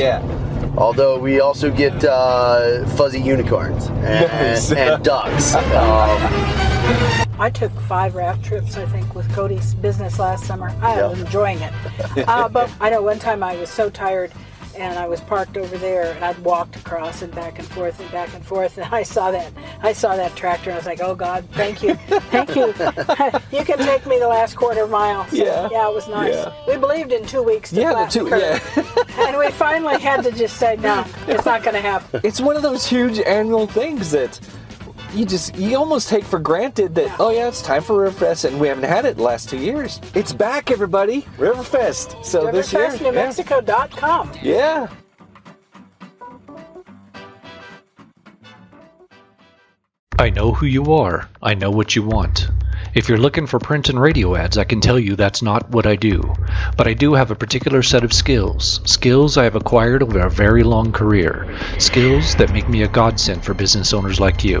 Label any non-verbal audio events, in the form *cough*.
Yeah. Although we also get uh, fuzzy unicorns and, Nice. and ducks. *laughs* Um, I took five raft trips, I think, with Cody's business last summer. I was enjoying it. Uh, but I know one time I was so tired and I was parked over there and I'd walked across and back and forth and back and forth and *laughs* I saw that I saw that tractor and I was like, oh God, thank you, thank you. *laughs* you can take me the last quarter mile. So, Yeah. yeah, it was nice. Yeah. We believed in two weeks to Yeah, the two. curve. Yeah. *laughs* and we finally had to just say, no, it's not going to happen. it's one of those huge annual things that you just you almost take for granted that oh yeah it's time for Riverfest and we haven't had it the last two years. It's back, everybody, Riverfest. So this year, yeah. RiverFestNewMexico.com. yeah. I know who you are. I know what you want. If you're looking for print and radio ads, I can tell you that's not what I do. But I do have a particular set of skills. Skills I have acquired over a very long career. Skills that make me a godsend for business owners like you.